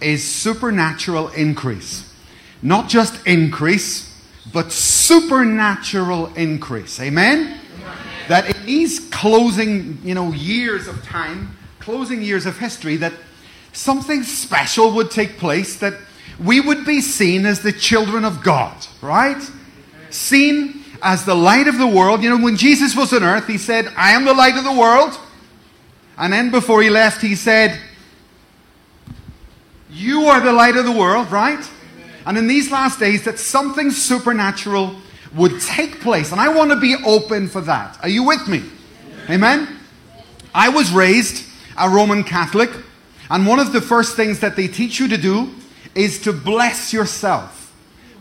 is supernatural increase. Not just increase, but supernatural increase. Amen? That in these closing, you know, years of time, closing years of history, that something special would take place, that we would be seen as the children of God, right? Seen as the light of the world. You know, when Jesus was on earth, he said, I am the light of the world. And then before he left, he said, You are the light of the world, right? And in these last days, that something supernatural would take place. And I want to be open for that. Are you with me? Amen? I was raised a Roman Catholic, and one of the first things that they teach you to do is to bless yourself.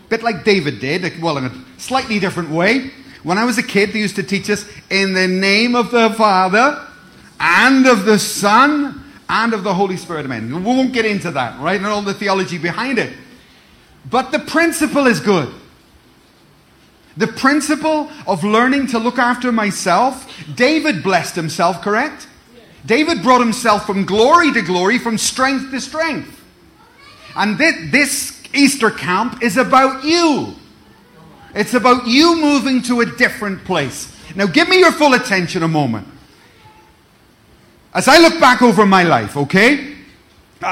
A bit like David did, well, in a slightly different way. When I was a kid, they used to teach us in the name of the Father and of the Son and of the Holy Spirit. Amen. We won't get into that, right? And all the theology behind it. But the principle is good. The principle of learning to look after myself, David blessed himself, correct? David brought himself from glory to glory, from strength to strength. And this Easter camp is about you. It's about you moving to a different place. Now, give me your full attention a moment. As I look back over my life, okay? I,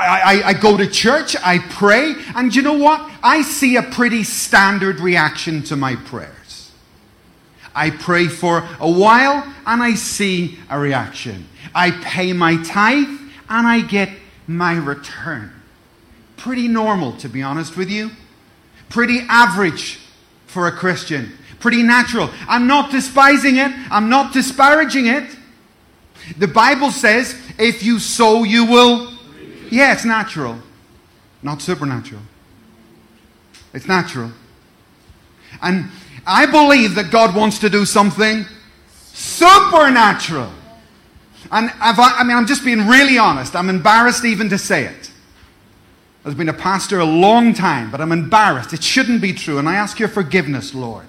I, I, go to church, I pray, and you know what? I see a pretty standard reaction to my prayers. I pray for a while and I see a reaction. I pay my tithe and I get my return. Pretty normal, to be honest with you. Pretty average for a Christian. Pretty natural. I'm not despising it, I'm not disparaging it. The Bible says, if you sow, you will. Yeah, it's natural, not supernatural. It's natural. And I believe that God wants to do something supernatural. And I, I mean, I'm just being really honest. I'm embarrassed even to say it. I've been a pastor a long time, but I'm embarrassed. It shouldn't be true. And I ask your forgiveness, Lord.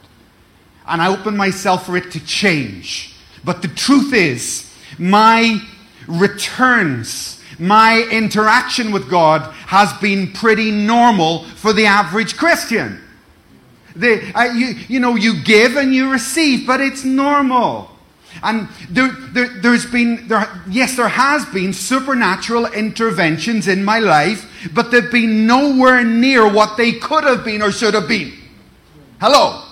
And I open myself for it to change. But the truth is, my returns, my interaction with God has been pretty normal for the average Christian. The, uh, you, you know, you give and you receive, but it's normal. And there, there, has been, there, yes, there has been supernatural interventions in my life, but they've been nowhere near what they could have been or should have been. Hello?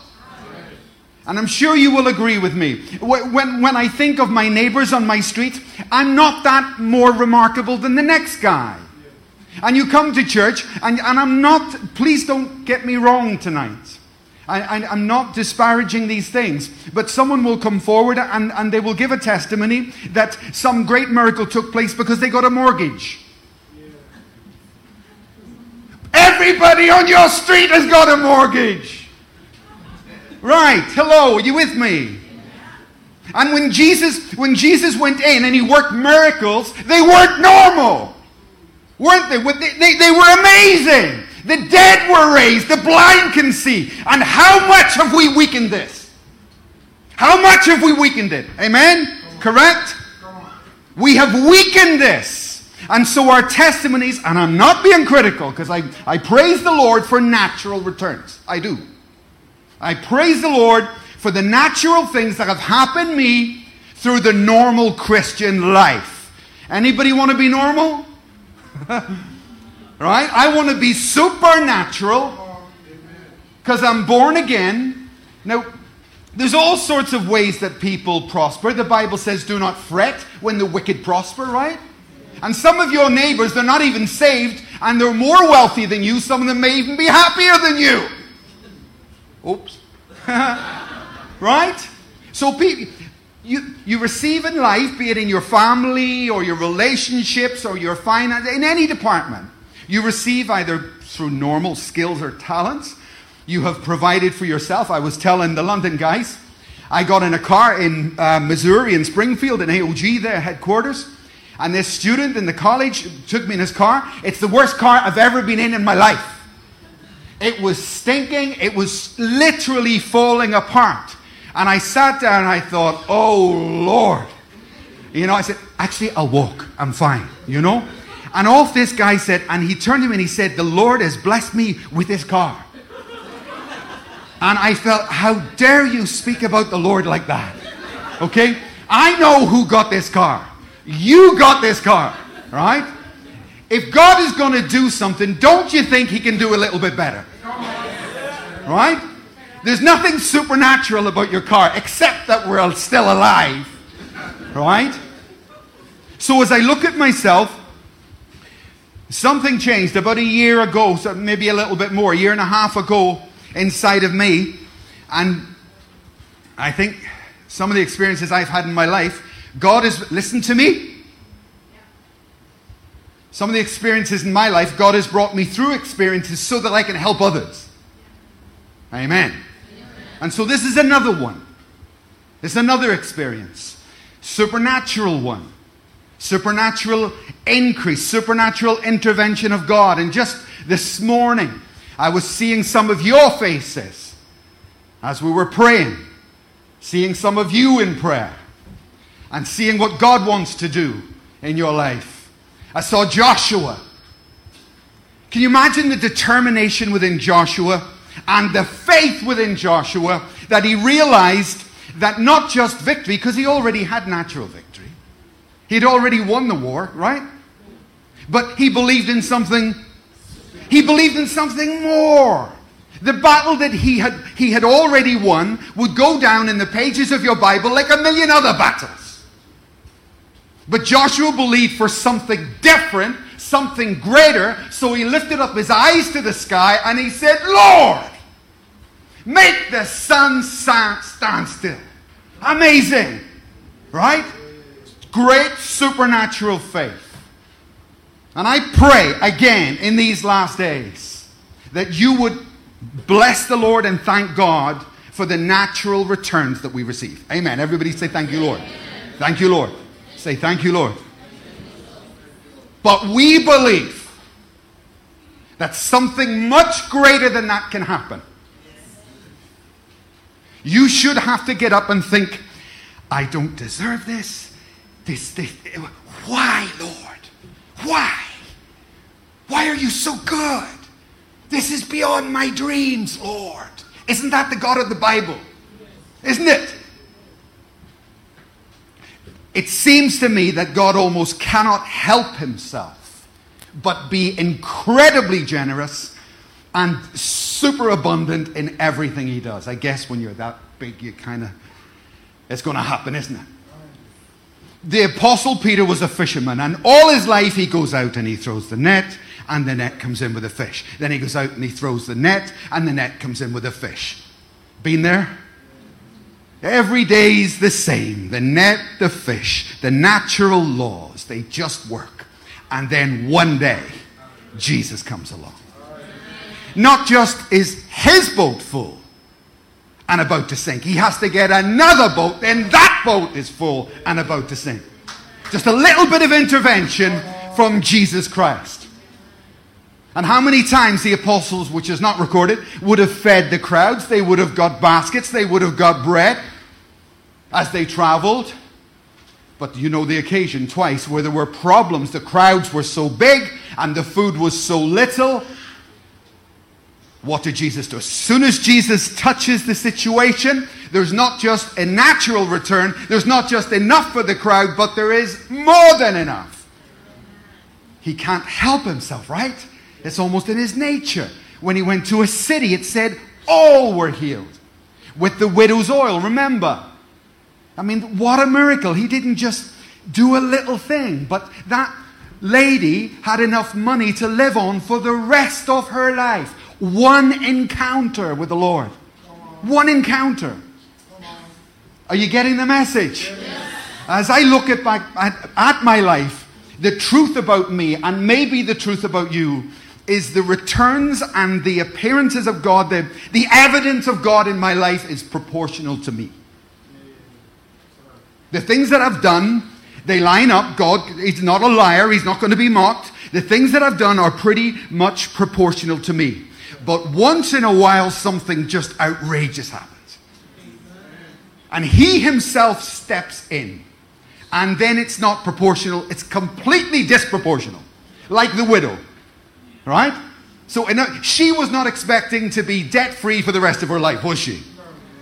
And I'm sure you will agree with me. When, when I think of my neighbors on my street, I'm not that more remarkable than the next guy. And you come to church, and, and I'm not, please don't get me wrong tonight. I, am not disparaging these things, but someone will come forward and, and they will give a testimony that some great miracle took place because they got a mortgage. Everybody on your street has got a mortgage. Right, hello, are you with me? And when Jesus, when Jesus went in and he worked miracles, they weren't normal. Weren't they? They, they, they were amazing. The dead were raised, the blind can see. And how much have we weakened this? How much have we weakened it? Amen? Correct? We have weakened this. And so our testimonies, and I'm not being critical because I, I praise the Lord for natural returns. I do. I praise the Lord for the natural things that have happened me through the normal Christian life. Anybody want to be normal? Right? I want to be supernatural because I'm born again. Now, there's all sorts of ways that people prosper. The Bible says, do not fret when the wicked prosper, right? And some of your neighbors, they're not even saved and they're more wealthy than you. Some of them may even be happier than you. Oops. right? So, people, you, you receive in life, be it in your family or your relationships or your finance, in any department, you receive either through normal skills or talents. You have provided for yourself. I was telling the London guys, I got in a car in uh, Missouri, in Springfield, in AOG, their headquarters. And this student in the college took me in his car. It's the worst car I've ever been in in my life. It was stinking. It was literally falling apart. And I sat down and I thought, oh Lord. You know, I said, actually, I'll walk. I'm fine. You know? And off this guy said, and he turned to me and he said, The Lord has blessed me with this car. And I felt, how dare you speak about the Lord like that? Okay? I know who got this car. You got this car, right? If God is going to do something, don't you think He can do a little bit better? Right? There's nothing supernatural about your car except that we're still alive. Right? So as I look at myself, something changed about a year ago, so maybe a little bit more, a year and a half ago inside of me. And I think some of the experiences I've had in my life, God has listened to me. Some of the experiences in my life, God has brought me through experiences so that I can help others. Amen. And so this is another one. It's another experience. Supernatural one. Supernatural increase, supernatural intervention of God. And just this morning, I was seeing some of your faces as we were praying, seeing some of you in prayer, and seeing what God wants to do in your life. I saw Joshua. Can you imagine the determination within Joshua and the faith within Joshua that he realized that not just victory, because he already had natural victory, he'd already won the war, right? But he believed in something he believed in something more. The battle that he had, he had already won would go down in the pages of your Bible like a million other battles. But Joshua believed for something different, something greater, so he lifted up his eyes to the sky and he said, Lord, make the sun stand still. Amazing, right? Great supernatural faith. And I pray again in these last days that you would bless the Lord and thank God for the natural returns that we receive. Amen. Everybody say, Thank you, Lord. Thank you, Lord. Say, Thank you, Lord. But we believe that something much greater than that can happen. You should have to get up and think, I don't deserve this. This, this. Why, Lord? Why? Why are you so good? This is beyond my dreams, Lord. Isn't that the God of the Bible? Isn't it? It seems to me that God almost cannot help himself but be incredibly generous and super abundant in everything he does. I guess when you're that big, you kind of, it's going to happen, isn't it? The Apostle Peter was a fisherman, and all his life he goes out and he throws the net, and the net comes in with a fish. Then he goes out and he throws the net, and the net comes in with a fish. Been there? Every day's the same. The net, the fish, the natural laws, they just work. And then one day, Jesus comes along. Not just is his boat full and about to sink, he has to get another boat, then that boat is full and about to sink. Just a little bit of intervention from Jesus Christ. And how many times the apostles, which is not recorded, would have fed the crowds? They would have got baskets, they would have got bread as they traveled. But you know the occasion twice where there were problems. The crowds were so big and the food was so little. What did Jesus do? As soon as Jesus touches the situation, there's not just a natural return, there's not just enough for the crowd, but there is more than enough. He can't help himself, right? It's almost in his nature. When he went to a city, it said all were healed. With the widow's oil, remember? I mean, what a miracle. He didn't just do a little thing, but that lady had enough money to live on for the rest of her life. One encounter with the Lord. One encounter. Are you getting the message? As I look at my, at, at my life, the truth about me, and maybe the truth about you, is the returns and the appearances of God, the, the evidence of God in my life is proportional to me. The things that I've done, they line up. God is not a liar, He's not going to be mocked. The things that I've done are pretty much proportional to me. But once in a while, something just outrageous happens. And He Himself steps in. And then it's not proportional, it's completely disproportional. like the widow, right? So she was not expecting to be debt free for the rest of her life, was she?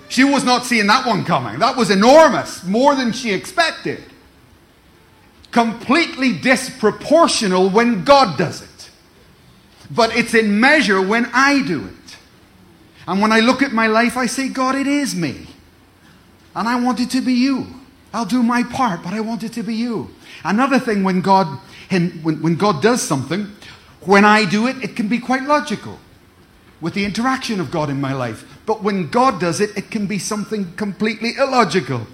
She was not seeing that one coming. That was enormous, more than she expected. Completely disproportional when God does it. But it's in measure when I do it. And when I look at my life, I say, God, it is me. And I want it to be you. I'll do my part, but I want it to be you. Another thing when God, when, when God does something, when I do it, it can be quite logical with the interaction of God in my life. But when God does it, it can be something completely illogical.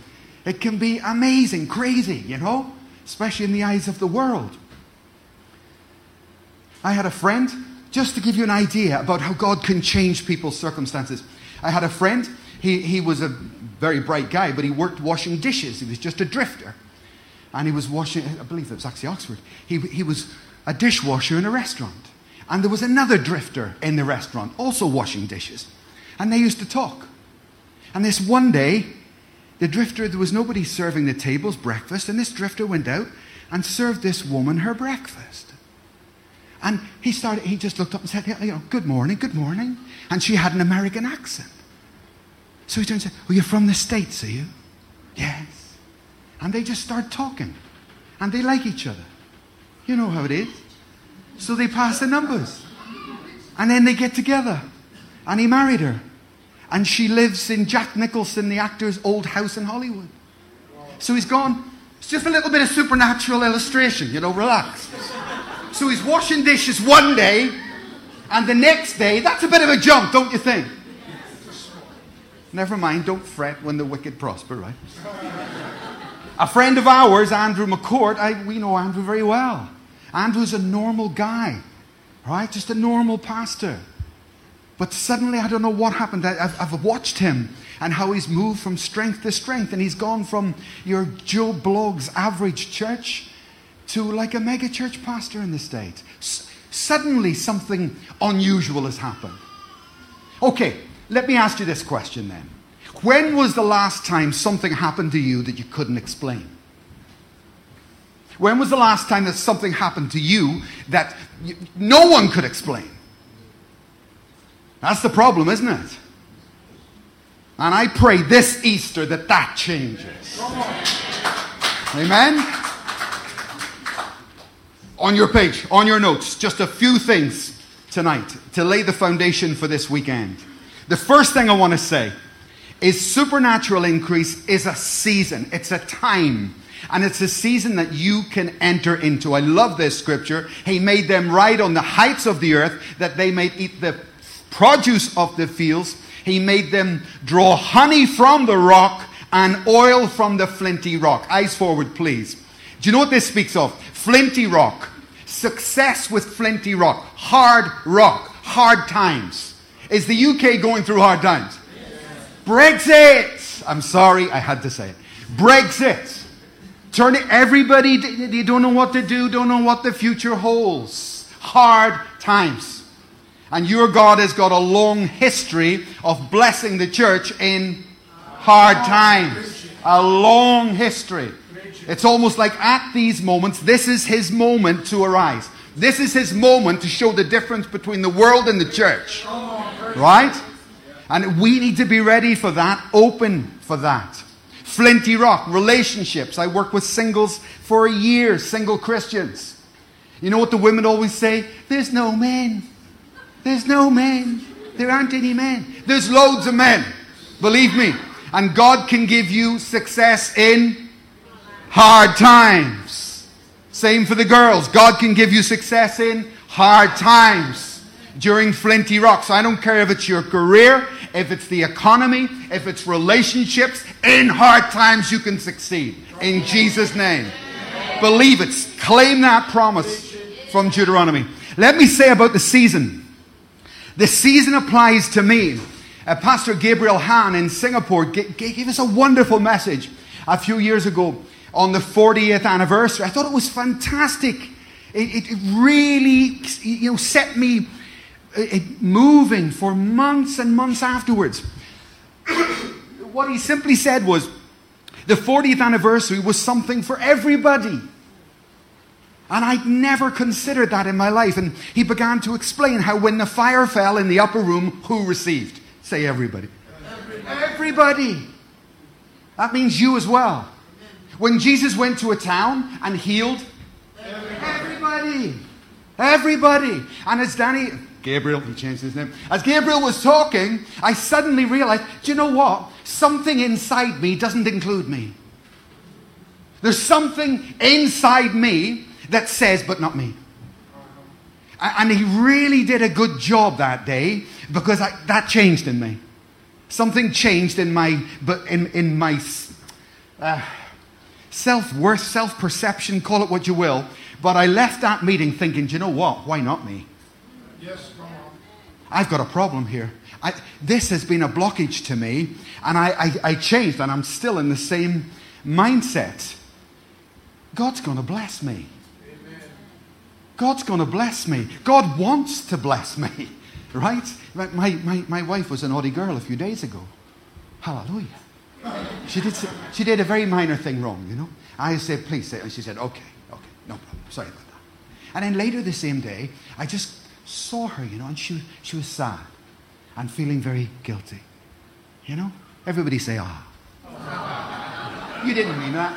It can be amazing, crazy, you know, especially in the eyes of the world. I had a friend, just to give you an idea about how God can change people's circumstances. I had a friend, he, he was a very bright guy, but he worked washing dishes. He was just a drifter. And he was washing, I believe it was actually Oxford. He, he was a dishwasher in a restaurant. And there was another drifter in the restaurant, also washing dishes. And they used to talk. And this one day, the drifter, there was nobody serving the tables breakfast, and this drifter went out and served this woman her breakfast. And he started, he just looked up and said, you know, good morning, good morning. And she had an American accent. So he turned and said, Oh, you're from the States, are you? Yes. And they just start talking. And they like each other. You know how it is. So they pass the numbers. And then they get together. And he married her. And she lives in Jack Nicholson, the actor's old house in Hollywood. So he's gone. It's just a little bit of supernatural illustration, you know, relax. So he's washing dishes one day, and the next day, that's a bit of a jump, don't you think? Never mind, don't fret when the wicked prosper, right? a friend of ours, Andrew McCourt, I, we know Andrew very well. Andrew's a normal guy, right? Just a normal pastor. But suddenly, I don't know what happened. I, have I've watched him and how he's moved from strength to strength. And he's gone from your Joe Blogg's average church to like a mega church pastor in the States. S- suddenly, something unusual has happened. Okay, let me ask you this question then. When was the last time something happened to you that you couldn't explain? When was the last time that something happened to you that no one could explain? That's the problem, isn't it? And I pray this Easter that that changes. Amen? On your page, on your notes, just a few things tonight to lay the foundation for this weekend. The first thing I want to say is supernatural increase is a season, it's a time. And it's a season that you can enter into. I love this scripture. He made them ride on the heights of the earth that they might eat the produce of the fields. He made them draw honey from the rock and oil from the flinty rock. Eyes forward, please. Do you know what this speaks of? Flinty rock. Success with flinty rock. Hard rock. Hard times. Is the UK going through hard times? Brexit! I'm sorry, I had to say it. Brexit. Turn everybody, they don't know what to do, don't know what the future holds. Hard times. And your God has got a long history of blessing the church in hard times. A long history. It's almost like at these moments, this is his moment to arise. This is his moment to show the difference between the world and the church. Right? And we need to be ready for that, open for that. Flinty Rock, relationships. I work with singles for a year, single Christians. You know what the women always say? There's no men. There's no men. There aren't any men. There's loads of men. Believe me. And God can give you success in hard times. Same for the girls. God can give you success in hard times during Flinty Rocks. So I don't care if it's your career, if it's the economy, if it's relationships. In hard times, you can succeed. In Jesus' name. Believe it. Claim that promise from Deuteronomy. Let me say about the season. The season applies to me. Uh, Pastor Gabriel Han in Singapore gave, gave us a wonderful message a few years ago on the 40th anniversary. I thought it was fantastic. It, it really you know, set me it, moving for months and months afterwards. what he simply said was the 40th anniversary was something for everybody. And I'd never considered that in my life. And he began to explain how when the fire fell in the upper room, who received? Say everybody. Everybody. everybody. That means you as well. When Jesus went to a town and healed, everybody. Everybody. And as Danny, Gabriel, he changed his name. As Gabriel was talking, I suddenly realized, do you know what? Something inside me doesn't include me. There's something inside me that says, but not me. And he really did a good job that day because I, that changed in me. Something changed in my, but in, in my uh, self worth, self perception, call it what you will. But I left that meeting thinking, do you know what? Why not me? Yes, I've got a problem here. I, this has been a blockage to me, and I, I, I changed, and I'm still in the same mindset. God's going to bless me. God's going to bless me. God wants to bless me, right? My, my, my wife was a naughty girl a few days ago. Hallelujah. She did, she did a very minor thing wrong, you know. I said, please and she said, okay, okay, no problem. Sorry about that. And then later the same day, I just saw her, you know, and she, she was sad and feeling very guilty. You know? Everybody say, ah. You didn't mean that.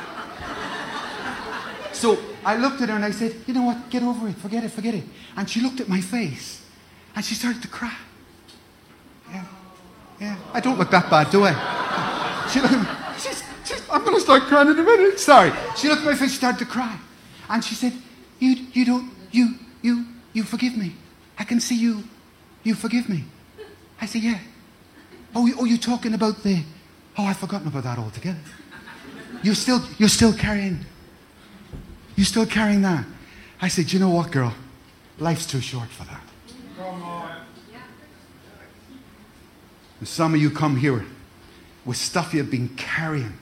So I looked at her and I said, You know what? Get over it. Forget it. Forget it. And she looked at my face and she started to cry. Yeah. Yeah. I don't look that bad, do I? She looked at me. She's, she's, I'm going to start crying in a minute. Sorry. She looked at my face, she started to cry. And she said, You, you don't, you, you, you forgive me. I can see you. You forgive me. I say, Yeah. Oh, oh, you're talking about the. Oh, I've forgotten about that altogether. You're still, you're still carrying You're still carrying that? I said, You know what, girl? Life's too short for that. Come on. And some of you come here with stuff you've been carrying.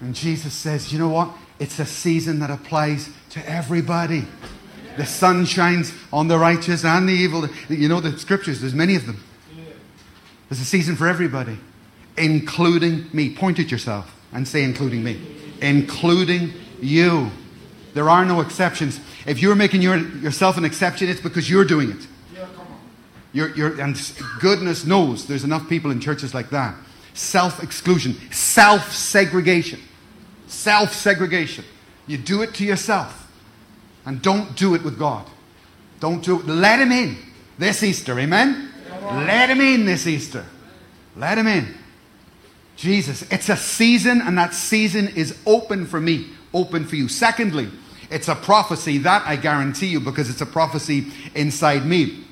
And Jesus says, You know what? It's a season that applies to everybody. The sun shines on the righteous and the evil. You know the scriptures, there's many of them. There's a season for everybody, including me. Point at yourself and say, including me. Including you. There are no exceptions. If you're making your, yourself an exception, it's because you're doing it. Yeah. You're, you're, and goodness knows there's enough people in churches like that. Self exclusion, self segregation. Self segregation. You do it to yourself. And don't do it with God. Don't do it. Let Him in this Easter. Amen? Let Him in this Easter. Let Him in. Jesus. It's a season, and that season is open for me open for you. Secondly, it's a prophecy, that I guarantee you, because it's a prophecy inside me.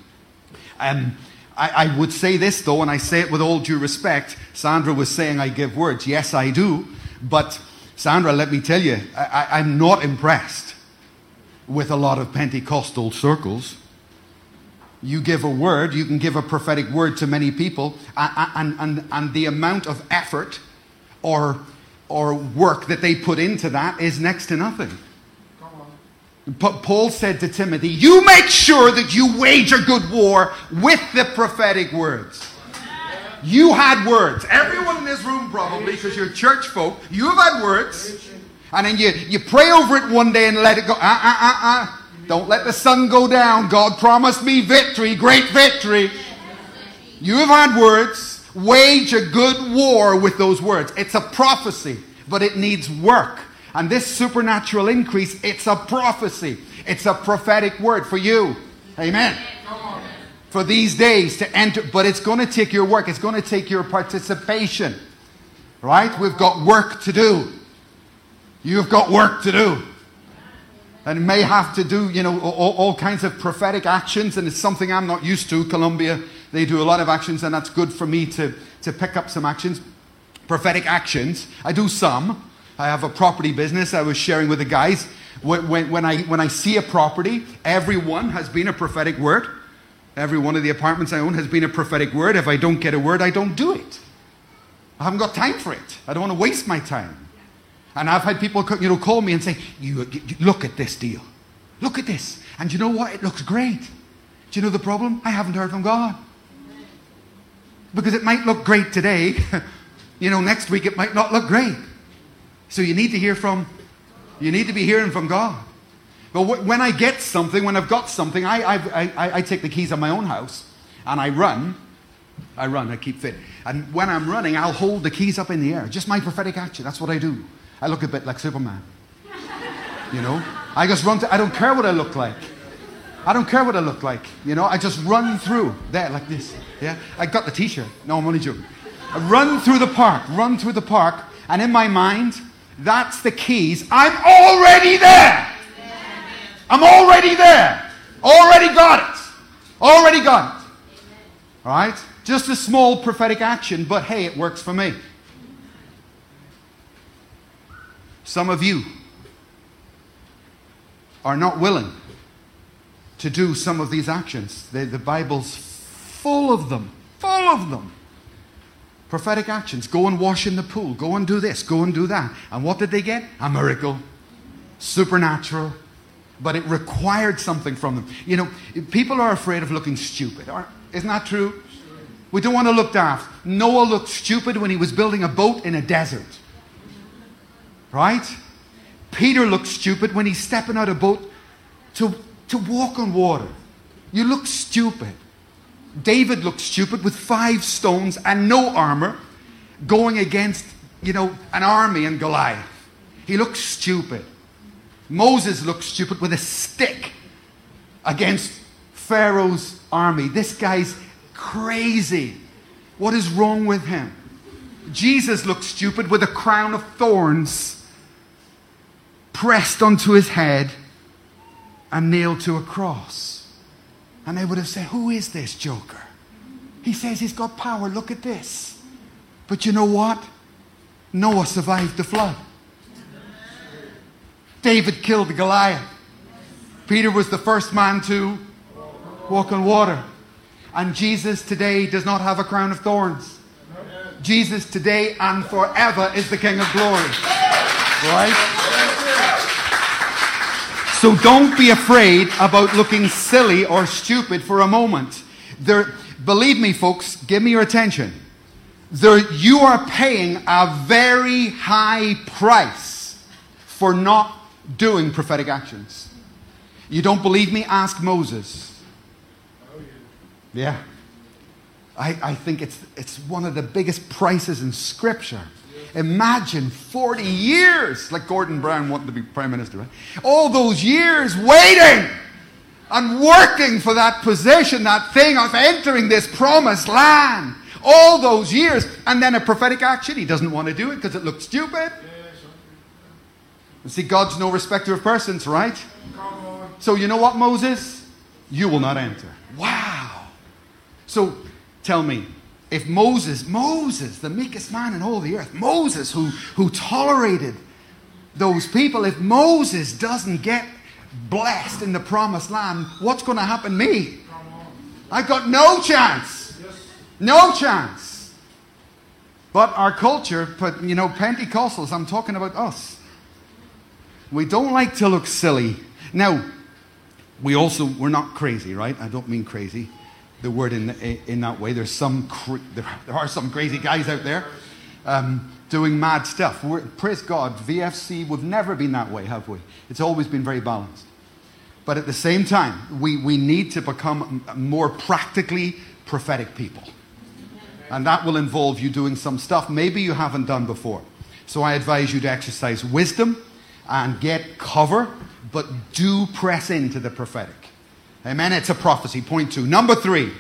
Um, I, I would say this, though, and I say it with all due respect. Sandra was saying I give words. Yes, I do. But, Sandra, let me tell you, I, I'm not impressed with a lot of Pentecostal circles. You give a word, you can give a prophetic word to many people, and, and, and the amount of effort or or work that they put into that is next to nothing. Paul said to Timothy, You make sure that you wage a good war with the prophetic words. You had words. Everyone in this room, probably, because you're church folk, you have had words. And then you, you pray over it one day and let it go. Uh, uh, uh, uh. Don't let the sun go down. God promised me victory, great victory. You have had words wage a good war with those words. It's a prophecy, but it needs work. And this supernatural increase, it's a prophecy. It's a prophetic word for you. Amen. For these days to enter, but it's going to take your work. It's going to take your participation. Right? We've got work to do. You've got work to do. And may have to do, you know, all, all kinds of prophetic actions, and it's something I'm not used to. Colombia they do a lot of actions, and that's good for me to, to pick up some actions. Prophetic actions. I do some. I have a property business. I was sharing with the guys. When, when, when, I, when I see a property, everyone has been a prophetic word. Every one of the apartments I own has been a prophetic word. If I don't get a word, I don't do it. I haven't got time for it. I don't want to waste my time. And I've had people you know, call me and say, you, you, look at this deal. Look at this. And you know what? It looks great. Do you know the problem? I haven't heard from God. Because it might look great today, you know, next week it might not look great. So you need to hear from, you need to be hearing from God. But wh- when I get something, when I've got something, I, I, I, I take the keys of my own house and I run. I run, I keep fit. And when I'm running, I'll hold the keys up in the air. Just my prophetic action. That's what I do. I look a bit like Superman. You know? I just run to, I don't care what I look like. I don't care what I look like. You know, I just run through there like this. Yeah? I got the t shirt. No, I'm only joking. I run through the park, run through the park, and in my mind, that's the keys. I'm already there. I'm already there. Already got it. Already got it. All right? Just a small prophetic action, but hey, it works for me. Some of you are not willing to do some of these actions. The, the Bible's full of them, full of them. Prophetic actions. Go and wash in the pool. Go and do this. Go and do that. And what did they get? A miracle. Supernatural. But it required something from them. You know, people are afraid of looking stupid. Isn't that true? We don't want to look daft. Noah looked stupid when he was building a boat in a desert. Right? Peter looks stupid when he's stepping out of a boat to, to walk on water. You look stupid. David looked stupid with five stones and no armor going against, you know, an army and Goliath. He looks stupid. Moses looks stupid with a stick against Pharaoh's army. This guy's crazy. What is wrong with him? Jesus looks stupid with a crown of thorns pressed onto his head and nailed to a cross. And they would have said, Who is this joker? He says he's got power. Look at this. But you know what? Noah survived the flood. David killed Goliath. Peter was the first man to walk on water. And Jesus today does not have a crown of thorns. Jesus today and forever is the King of glory. Right? So don't be afraid about looking silly or stupid for a moment. There, believe me, folks, give me your attention. There, you are paying a very high price for not doing prophetic actions. You don't believe me? Ask Moses. Yeah. I, I think it's, it's one of the biggest prices in Scripture. Imagine 40 years, like Gordon Brown wanting to be Prime Minister, right? All those years waiting and working for that position, that thing of entering this promised land. All those years. And then a prophetic action. He doesn't want to do it because it looks stupid. see, God's no respecter of persons, right? So, you know what, Moses? You will not enter. Wow. So, tell me, if Moses, Moses, the meekest man in all the earth, Moses, who, who tolerated those people, if Moses doesn't get blessed in the promised land, what's going to happen to me? I've got no chance. No chance. But our culture, but you know, Pentecostals, I'm talking about us. We don't like to look silly. Now, we also, we're not crazy, right? I don't mean crazy the word in, in that way. There's some, there, there are some crazy guys out there um, doing mad stuff. We're, praise God, VFC, we've never been that way, have we? It's always been very balanced. But at the same time, we, we need to become more practically prophetic people. And that will involve you doing some stuff maybe you haven't done before. So I advise you to exercise wisdom and get cover, but do press into the prophetic. Amen. It's a prophecy. Point two. Number three.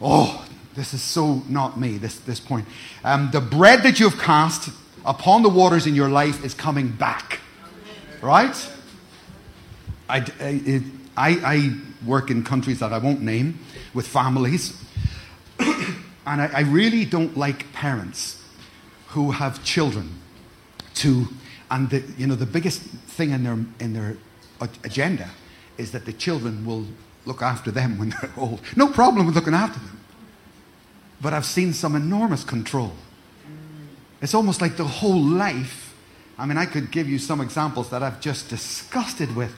Oh, this is so not me, this, this point. Um, the bread that you've cast upon the waters in your life is coming back. Right? I, I, I work in countries that I won't name with families. and I, I really don't like parents who have children to, and the, you know, the biggest thing in their, in their agenda is that the children will look after them when they're old. No problem with looking after them. But I've seen some enormous control. It's almost like the whole life. I mean, I could give you some examples that I've just disgusted with.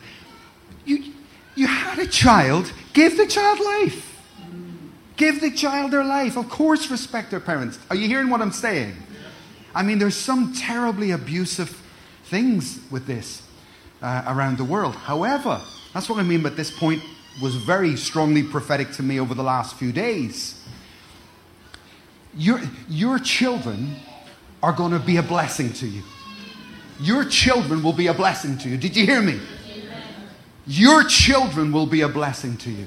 You, you had a child, give the child life. Give the child their life. Of course, respect their parents. Are you hearing what I'm saying? I mean, there's some terribly abusive things with this. uh, around the world. However, that's what I mean, but this point was very strongly prophetic to me over the last few days. Your, your children are going to be a blessing to you. Your children will be a blessing to you. Did you hear me? Your children will be a blessing to you.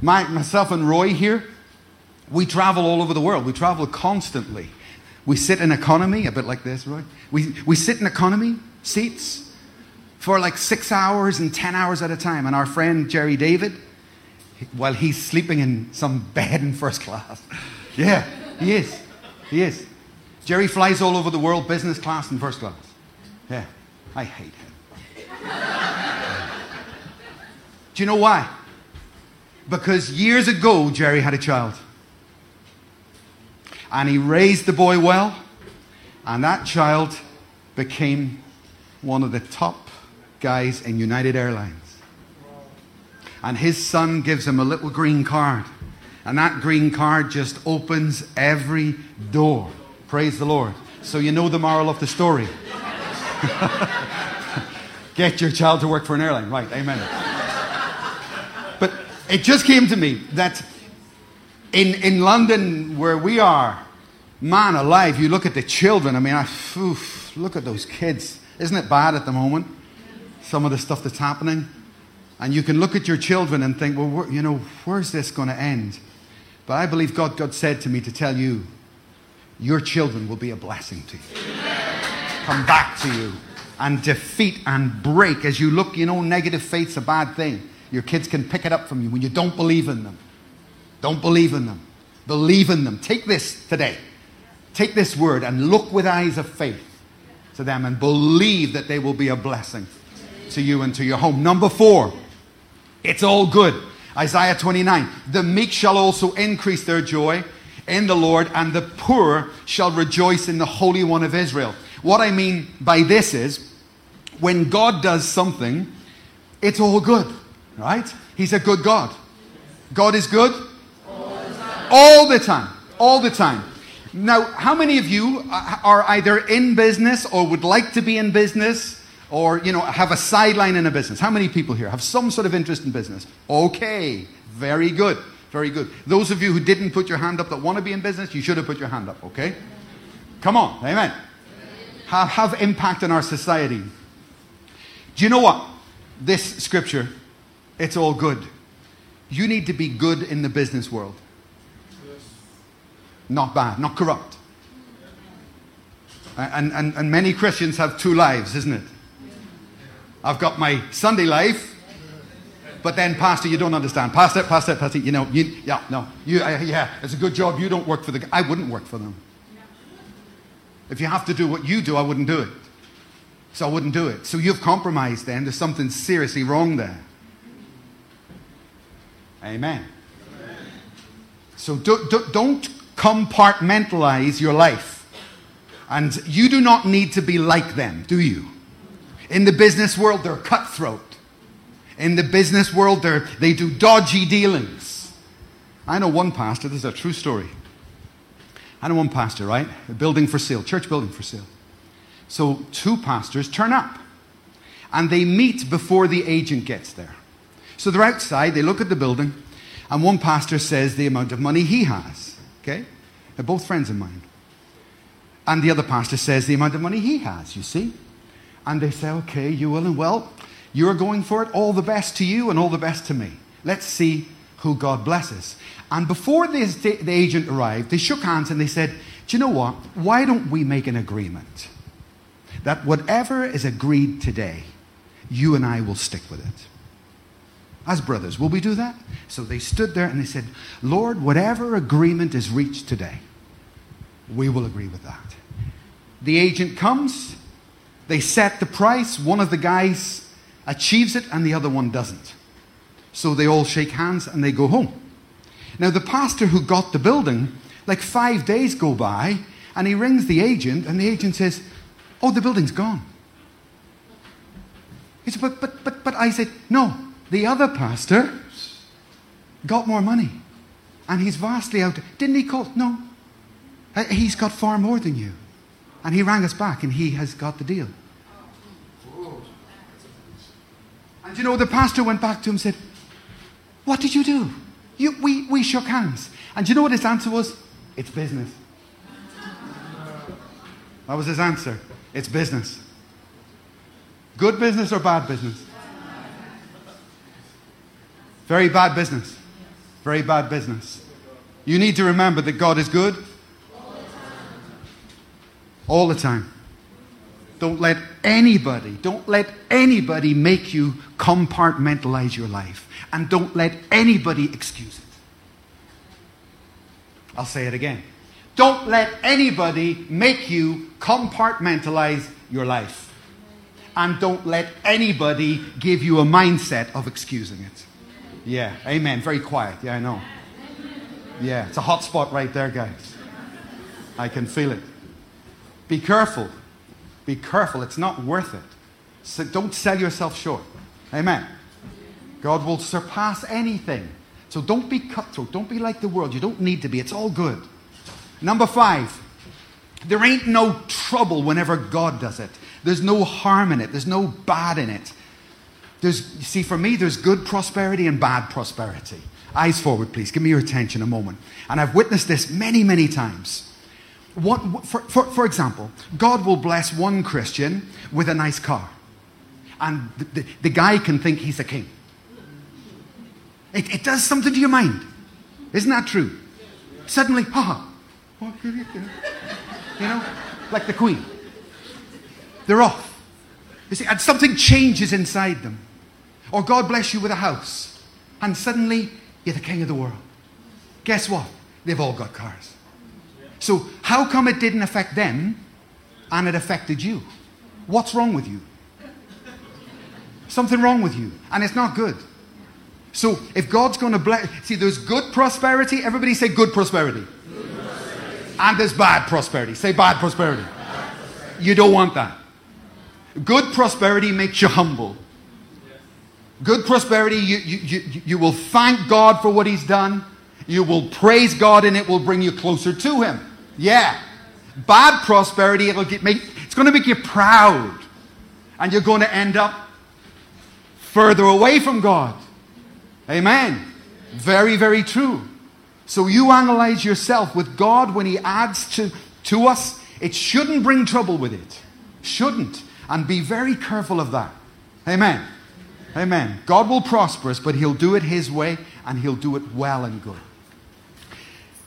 My, myself and Roy here, we travel all over the world. We travel constantly. We sit in economy, a bit like this, Roy. We, we sit in economy seats for like six hours and ten hours at a time. And our friend Jerry David, while he's sleeping in some bed in first class. Yeah, he is. He is. Jerry flies all over the world, business class and first class. Yeah, I hate him. Do you know why? Because years ago, Jerry had a child. And he raised the boy well, and that child became one of the top guys in United Airlines. And his son gives him a little green card. And that green card just opens every door Praise the Lord. So you know the moral of the story. Get your child to work for an airline. Right, amen. but it just came to me that in, in London, where we are, man alive, you look at the children. I mean, I, oof, look at those kids. Isn't it bad at the moment? Some of the stuff that's happening. And you can look at your children and think, well, you know, where's this going to end? But I believe God, God said to me to tell you your children will be a blessing to you. Come back to you and defeat and break as you look. You know, negative faith's a bad thing. Your kids can pick it up from you when you don't believe in them. Don't believe in them. Believe in them. Take this today. Take this word and look with eyes of faith to them and believe that they will be a blessing to you and to your home. Number four, it's all good. Isaiah 29. The meek shall also increase their joy in the Lord, and the poor shall rejoice in the Holy One of Israel. What I mean by this is, when God does something, it's all good, right? He's a good God. God is good all the time. All the time. All the time. Now, how many of you are either in business or would like to be in business or, you know, have a sideline in a business? How many people here have some sort of interest in business? Okay, very good. Very good. Those of you who didn't put your hand up that want to be in business, you should have put your hand up, okay? Come on, amen. Have, have impact in our society. Do you know what? This scripture, it's all good. You need to be good in the business world. Not bad, not corrupt. And, and, and many Christians have two lives, isn't it? I've got my Sunday life but then, Pastor, you don't understand. Pastor, Pastor, Pastor, you know, you, yeah, no, you, uh, yeah, it's a good job you don't work for the. I wouldn't work for them. If you have to do what you do, I wouldn't do it. So I wouldn't do it. So you've compromised then. There's something seriously wrong there. Amen. Amen. So do, do, don't compartmentalize your life. And you do not need to be like them, do you? In the business world, they're cutthroat in the business world, they do dodgy dealings. I know one pastor, this is a true story. I know one pastor, right? A building for sale, church building for sale. So two pastors turn up and they meet before the agent gets there. So they're outside, they look at the building, and one pastor says the amount of money he has. Okay? They're both friends of mine. And the other pastor says the amount of money he has, you see? And they say, okay, you will, and well, you're going for it. All the best to you and all the best to me. Let's see who God blesses. And before this, the agent arrived, they shook hands and they said, Do you know what? Why don't we make an agreement that whatever is agreed today, you and I will stick with it? As brothers, will we do that? So they stood there and they said, Lord, whatever agreement is reached today, we will agree with that. The agent comes, they set the price. One of the guys achieves it and the other one doesn't. So they all shake hands and they go home. Now, the pastor who got the building, like five days go by, and he rings the agent, and the agent says, Oh, the building's gone. He said, But, but, but, but I said, No, the other pastor got more money, and he's vastly out. Didn't he call? No. He's got far more than you. And he rang us back, and he has got the deal. And you know, the pastor went back to him and said, What did you do? You, we, we shook hands. And you know what his answer was? It's business. That was his answer. It's business. Good business or bad business? Very bad business. Very bad business. You need to remember that God is good all the time. Don't let anybody, don't let anybody make you compartmentalize your life. And don't let anybody excuse it. I'll say it again. Don't let anybody make you compartmentalize your life. And don't let anybody give you a mindset of excusing it. Yeah, amen. Very quiet. Yeah, I know. Yeah, it's a hot spot right there, guys. I can feel it. Be careful. Be careful. It's not worth it. So don't sell yourself short. Amen. God will surpass anything. So don't be cutthroat. Don't be like the world. You don't need to be. It's all good. Number five, there ain't no trouble whenever God does it. There's no harm in it. There's no bad in it. There's, you see, for me, there's good prosperity and bad prosperity. Eyes forward, please. Give me your attention a moment. And I've witnessed this many, many times. What, for, for, for example, God will bless one Christian with a nice car. And the, the, the guy can think he's a king. It, it, does something to your mind. Isn't that true? Suddenly, ha, you know, like the queen. They're off. You see, and something changes inside them. Or God bless you with a house, and suddenly you're the king of the world. Guess what? They've all got cars. So, how come it didn't affect them and it affected you? What's wrong with you? Something wrong with you, and it's not good. So, if God's going to bless, see, there's good prosperity. Everybody say good prosperity. Good prosperity. And there's bad prosperity. Say bad prosperity. bad prosperity. You don't want that. Good prosperity makes you humble. Good prosperity, you, you, you, you will thank God for what He's done. You will praise God and it will bring you closer to Him. Yeah. Bad prosperity, it'll get, make, it's going to make you proud. And you're going to end up further away from God. Amen. Very, very true. So you analyze yourself with God when He adds to, to us. It shouldn't bring trouble with it. Shouldn't. And be very careful of that. Amen. Amen. God will prosper us, but He'll do it His way and He'll do it well and good.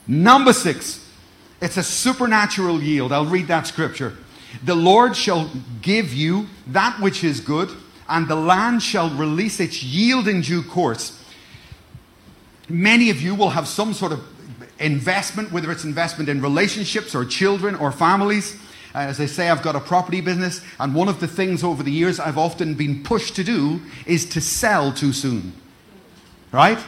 Number six, it's a supernatural yield. I'll read that scripture. The Lord shall give you that which is good, and the land shall release its yield in due course. Many of you will have some sort of investment, whether it's investment in relationships or children or families. Uh, as I say, I've got a property business, and one of the things over the years I've often been pushed to do is to sell too soon. Right?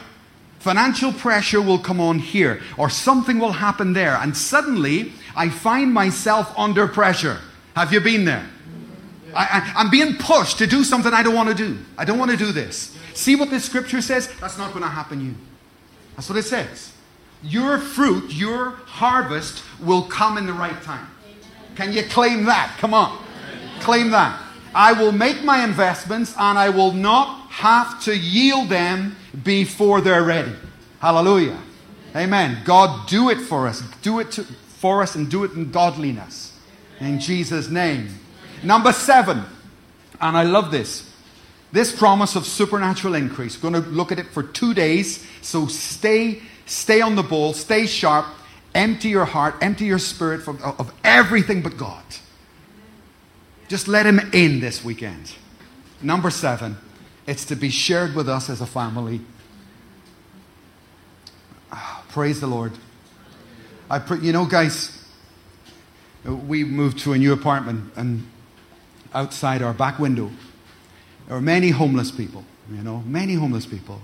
Financial pressure will come on here, or something will happen there, and suddenly I find myself under pressure. Have you been there? I, am being pushed to do something I don't want to do. I don't want to do this. See what this scripture says? That's not going to happen to you. That's what it says. Your fruit, your harvest will come in the right time. Can you claim that? Come on. Claim that. I will make my investments and I will not have to yield them before they're ready. Hallelujah. Amen. God, do it for us. Do it to, for us and do it in godliness. In Jesus' name. Number seven, and I love this. This promise of supernatural increase. We're going to look at it for two days. So stay, stay on the ball, stay sharp. Empty your heart, empty your spirit of everything but God. Just let Him in this weekend. Number seven, it's to be shared with us as a family. Praise the Lord. I pre- you know, guys, we moved to a new apartment, and outside our back window, there were many homeless people. You know, many homeless people.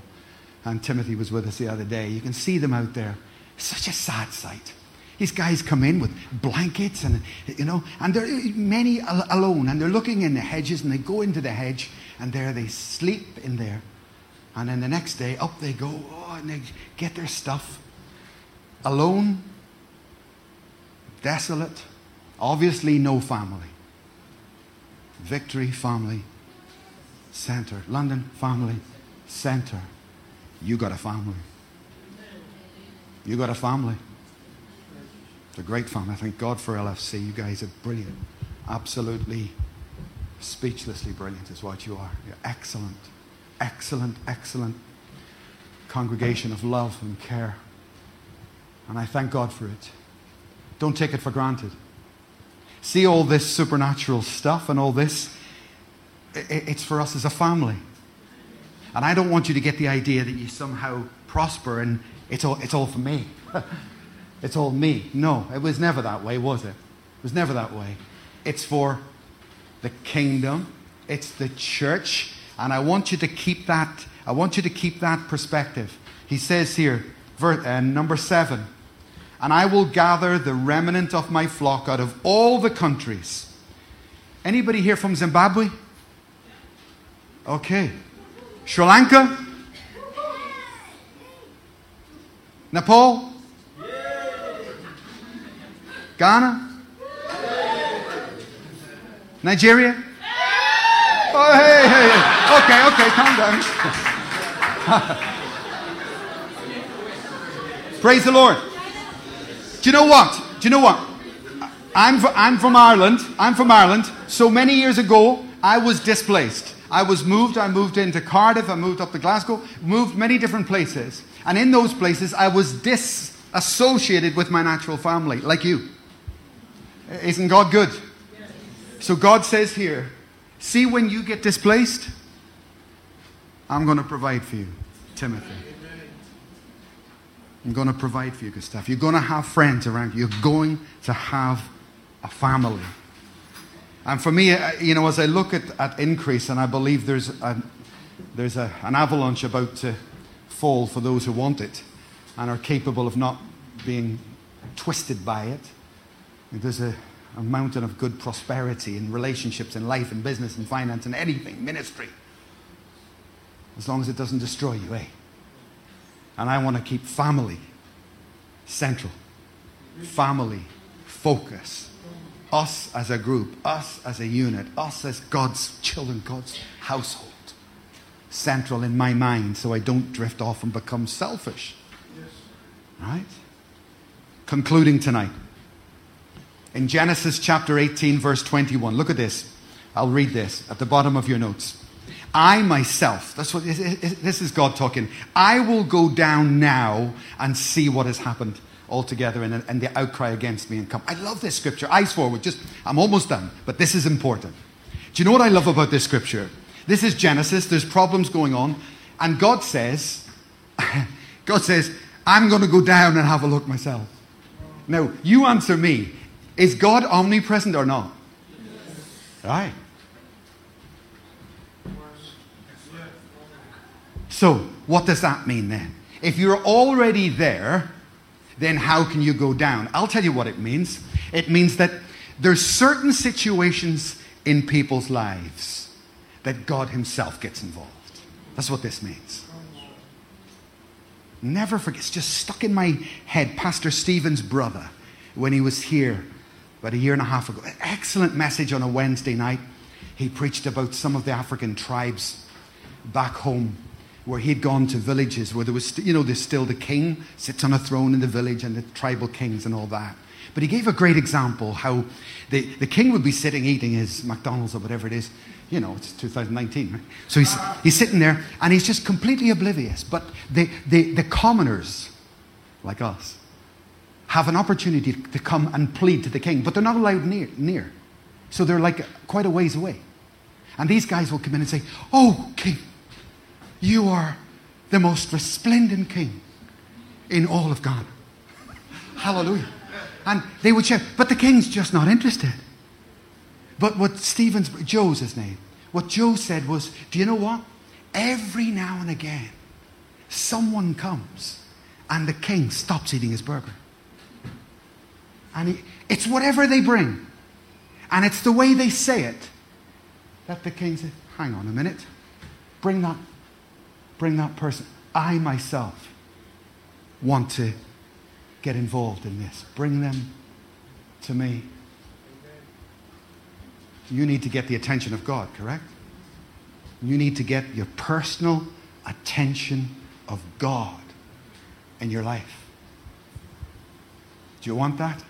And Timothy was with us the other day. You can see them out there such a sad sight. These guys come in with blankets and, you know, and they're many alone and they're looking in the hedges and they go into the hedge and there they sleep in there. And then the next day, up they go, oh, and they get their stuff. Alone, desolate, obviously no family. Victory family. center. London family center. You got a family. You got a family. It's a great family. Thank God for LFC. You guys are brilliant. Absolutely speechlessly brilliant is what you are. You're excellent. Excellent, excellent congregation of love and care. And I thank God for it. Don't take it for granted. See all this supernatural stuff and all this? It's for us as a family. And I don't want you to get the idea that you somehow prosper and it's all, it's all for me. it's all me. No, it was never that way, was it? It was never that way. It's for the kingdom, it's the church, and I want you to keep that, I want you to keep that perspective. He says here, verse, uh, number seven, and I will gather the remnant of my flock out of all the countries. Anybody here from Zimbabwe? Okay. Sri Lanka? Nepal? Ghana? Nigeria? Oh, hey, hey, hey. Okay, okay, calm down. Praise the Lord. Do you know what? Do you know what? I'm, I'm from Ireland. I'm from Ireland. So many years ago, I was displaced. I was moved. I moved into Cardiff. I moved up to Glasgow. Moved many different places. And in those places, I was disassociated with my natural family, like you. Isn't God good? So God says here, see when you get displaced, I'm going to provide for you, Timothy. I'm going to provide for you stuff. You're going to have friends around you. You're going to have a family. And for me, you know, as I look at, at increase, and I believe there's, a, there's a, an avalanche about to fall for those who want it and are capable of not being twisted by it. There's a, a mountain of good prosperity in relationships, in life, in business, in finance, in anything, ministry. As long as it doesn't destroy you, eh? And I want to keep family central. Family focus. Us as a group, us as a unit, us as God's children, God's household. Central in my mind so I don't drift off and become selfish. Right? Concluding tonight. In Genesis chapter 18, verse 21, look at this. I'll read this at the bottom of your notes. I myself, that's what this is God talking. I will go down now and see what has happened altogether and, and the outcry against me and come. I love this scripture. Eyes forward. Just I'm almost done, but this is important. Do you know what I love about this scripture? This is Genesis. There's problems going on, and God says, God says, I'm going to go down and have a look myself. Now, you answer me. Is God omnipresent or not? Right. So, what does that mean then? If you're already there, then how can you go down? I'll tell you what it means. It means that there's certain situations in people's lives that God Himself gets involved. That's what this means. Never forget, it's just stuck in my head. Pastor Stephen's brother, when he was here about a year and a half ago, excellent message on a Wednesday night. He preached about some of the African tribes back home where he'd gone to villages where there was, you know, there's still the king sits on a throne in the village and the tribal kings and all that. But he gave a great example how the, the king would be sitting eating his McDonald's or whatever it is. You know, it's 2019, right? So he's, he's sitting there and he's just completely oblivious. But the, the, the commoners, like us, have an opportunity to come and plead to the king, but they're not allowed near. near. So they're like quite a ways away. And these guys will come in and say, Oh, king, you are the most resplendent king in all of Ghana. Hallelujah. And they would shout, but the king's just not interested. But what Stephen's, Joe's his name, what Joe said was, do you know what? Every now and again, someone comes and the king stops eating his burger. And it's whatever they bring. And it's the way they say it that the king says, hang on a minute, bring that bring that person. I myself want to get involved in this. Bring them to me. You need to get the attention of God, correct? You need to get your personal attention of God in your life. Do you want that?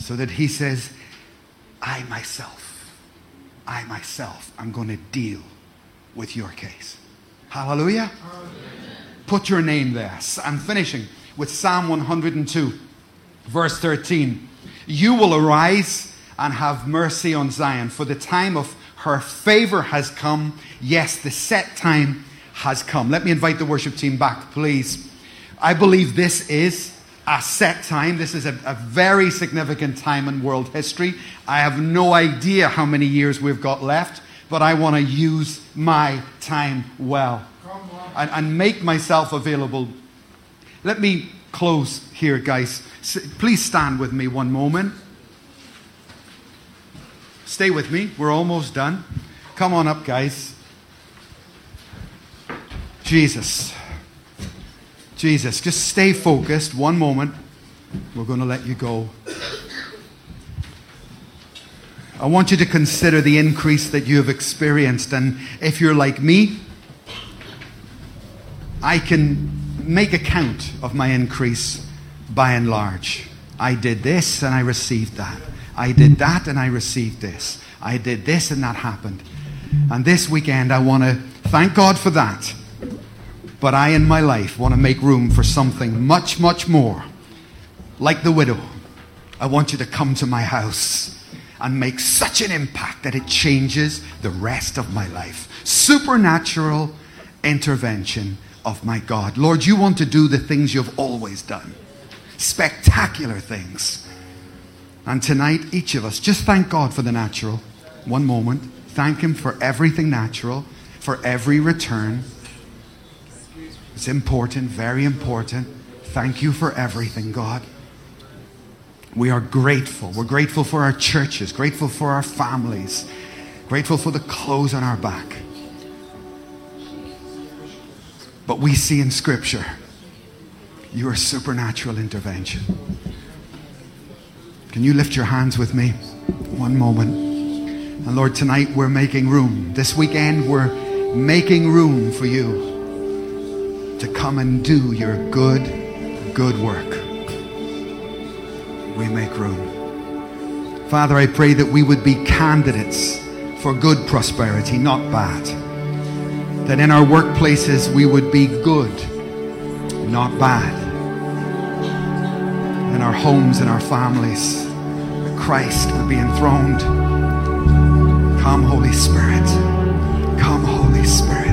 So that He says, I myself, I myself, I'm going to deal with your case. Hallelujah. Put your name there. I'm finishing with Psalm 102, verse 13. You will arise and have mercy on Zion, for the time of her favor has come. Yes, the set time has come. Let me invite the worship team back, please. I believe this is a set time. This is a, a, very significant time in world history. I have no idea how many years we've got left, but I want to use my time well and, and make myself available. Let me close here, guys. Please stand with me one moment. Stay with me. We're almost done. Come on up, guys. Jesus. Jesus, just stay focused. One moment. We're going to let you go. I want you to consider the increase that you have experienced. And if you're like me, I can make account of my increase by and large. I did this and I received that. I did that and I received this. I did this and that happened. And this weekend, I want to thank God for that. But I, in my life, want to make room for something much, much more. Like the widow, I want you to come to my house and make such an impact that it changes the rest of my life. Supernatural intervention of my God. Lord, you want to do the things you've always done, spectacular things. And tonight, each of us, just thank God for the natural. One moment. Thank Him for everything natural, for every return. It's important, very important. Thank you for everything, God. We are grateful. We're grateful for our churches, grateful for our families, grateful for the clothes on our back. But we see in Scripture your supernatural intervention. Can you lift your hands with me? One moment. And Lord, tonight we're making room. This weekend we're making room for you to come and do your good, good work. We make room. Father, I pray that we would be candidates for good prosperity, not bad. That in our workplaces we would be good, not bad in our homes and our families, Christ would be enthroned. Come, Holy Spirit. Come, Holy Spirit.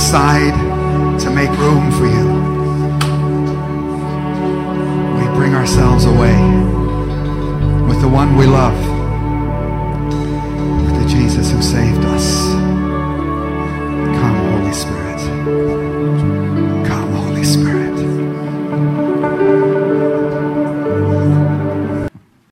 aside to make room for you. We bring ourselves away with the one we love.